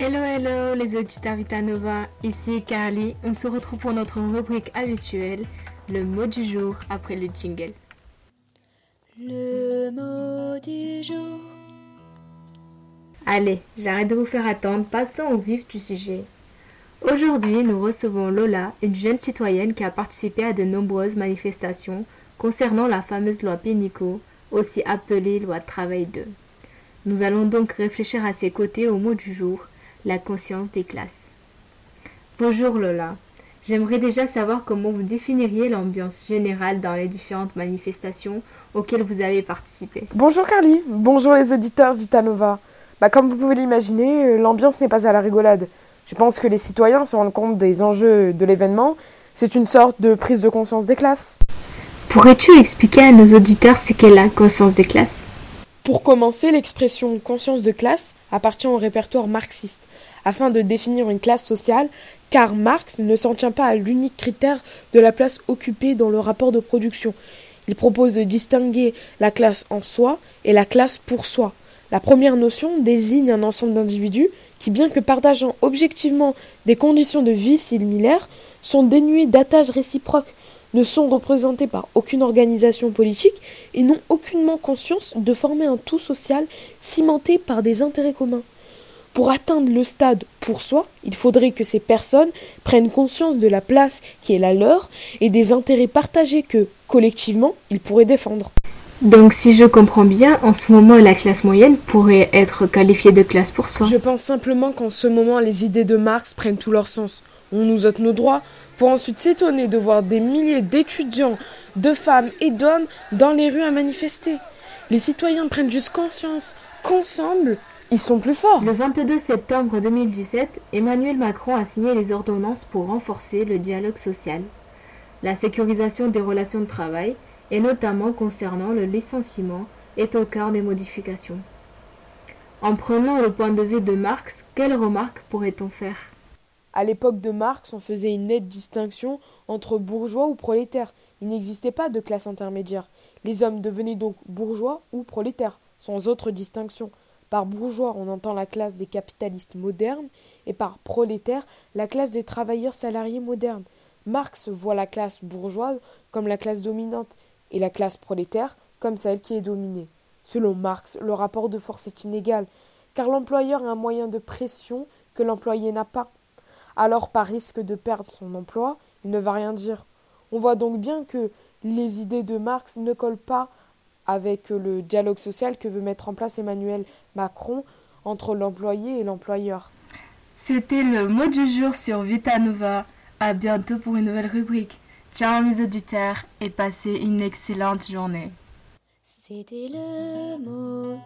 Hello, hello les auditeurs Vitanova, ici Carly. On se retrouve pour notre rubrique habituelle, le mot du jour après le jingle. Le mot du jour. Allez, j'arrête de vous faire attendre, passons au vif du sujet. Aujourd'hui, nous recevons Lola, une jeune citoyenne qui a participé à de nombreuses manifestations concernant la fameuse loi Pénico, aussi appelée loi travail 2. Nous allons donc réfléchir à ses côtés au mot du jour, la conscience des classes. Bonjour Lola. J'aimerais déjà savoir comment vous définiriez l'ambiance générale dans les différentes manifestations auxquelles vous avez participé. Bonjour Carly, bonjour les auditeurs Vitanova. Bah, comme vous pouvez l'imaginer, euh, l'ambiance n'est pas à la rigolade. Je pense que les citoyens se rendent compte des enjeux de l'événement. C'est une sorte de prise de conscience des classes. Pourrais-tu expliquer à nos auditeurs ce qu'est la conscience des classes? Pour commencer, l'expression conscience de classe appartient au répertoire marxiste. Afin de définir une classe sociale, car Marx ne s'en tient pas à l'unique critère de la place occupée dans le rapport de production. Il propose de distinguer la classe en soi et la classe pour soi. La première notion désigne un ensemble d'individus qui, bien que partageant objectivement des conditions de vie similaires, sont dénués d'attaches réciproques, ne sont représentés par aucune organisation politique et n'ont aucunement conscience de former un tout social cimenté par des intérêts communs. Pour atteindre le stade pour soi, il faudrait que ces personnes prennent conscience de la place qui est la leur et des intérêts partagés que, collectivement, ils pourraient défendre. Donc si je comprends bien, en ce moment la classe moyenne pourrait être qualifiée de classe pour soi. Je pense simplement qu'en ce moment les idées de Marx prennent tout leur sens. On nous ôte nos droits pour ensuite s'étonner de voir des milliers d'étudiants, de femmes et d'hommes dans les rues à manifester. Les citoyens prennent juste conscience qu'ensemble, ils sont plus forts. Le 22 septembre 2017, Emmanuel Macron a signé les ordonnances pour renforcer le dialogue social, la sécurisation des relations de travail et notamment concernant le licenciement est au cœur des modifications. En prenant le point de vue de Marx, quelles remarques pourrait-on faire? À l'époque de Marx, on faisait une nette distinction entre bourgeois ou prolétaires. Il n'existait pas de classe intermédiaire. Les hommes devenaient donc bourgeois ou prolétaires, sans autre distinction. Par bourgeois, on entend la classe des capitalistes modernes, et par prolétaire, la classe des travailleurs salariés modernes. Marx voit la classe bourgeoise comme la classe dominante, et la classe prolétaire comme celle qui est dominée. Selon Marx, le rapport de force est inégal, car l'employeur a un moyen de pression que l'employé n'a pas. Alors, par risque de perdre son emploi, il ne va rien dire. On voit donc bien que les idées de Marx ne collent pas avec le dialogue social que veut mettre en place Emmanuel Macron entre l'employé et l'employeur. C'était le mot du jour sur Vitanova. À bientôt pour une nouvelle rubrique. Ciao mes auditeurs et passez une excellente journée. C'était le mot.